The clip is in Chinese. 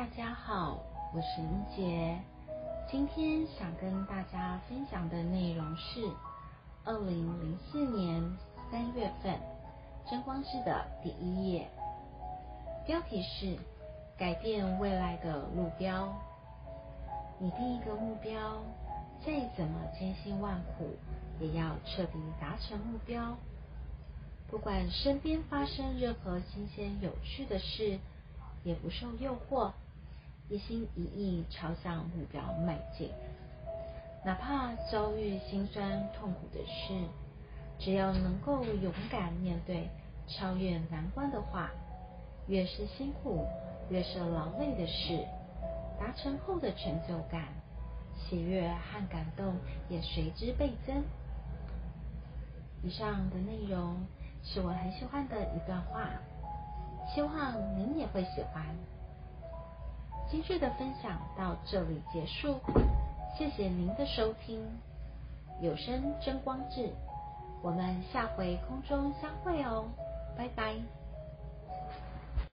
大家好，我是英杰。今天想跟大家分享的内容是二零零四年三月份真光志的第一页，标题是“改变未来的路标”。拟定一个目标，再怎么艰辛万苦，也要彻底达成目标。不管身边发生任何新鲜有趣的事，也不受诱惑，一心一意朝向目标迈进。哪怕遭遇心酸痛苦的事，只要能够勇敢面对、超越难关的话，越是辛苦、越是劳累的事，达成后的成就感、喜悦和感动也随之倍增。以上的内容。是我很喜欢的一段话，希望您也会喜欢。今日的分享到这里结束，谢谢您的收听。有声真光志，我们下回空中相会哦，拜拜。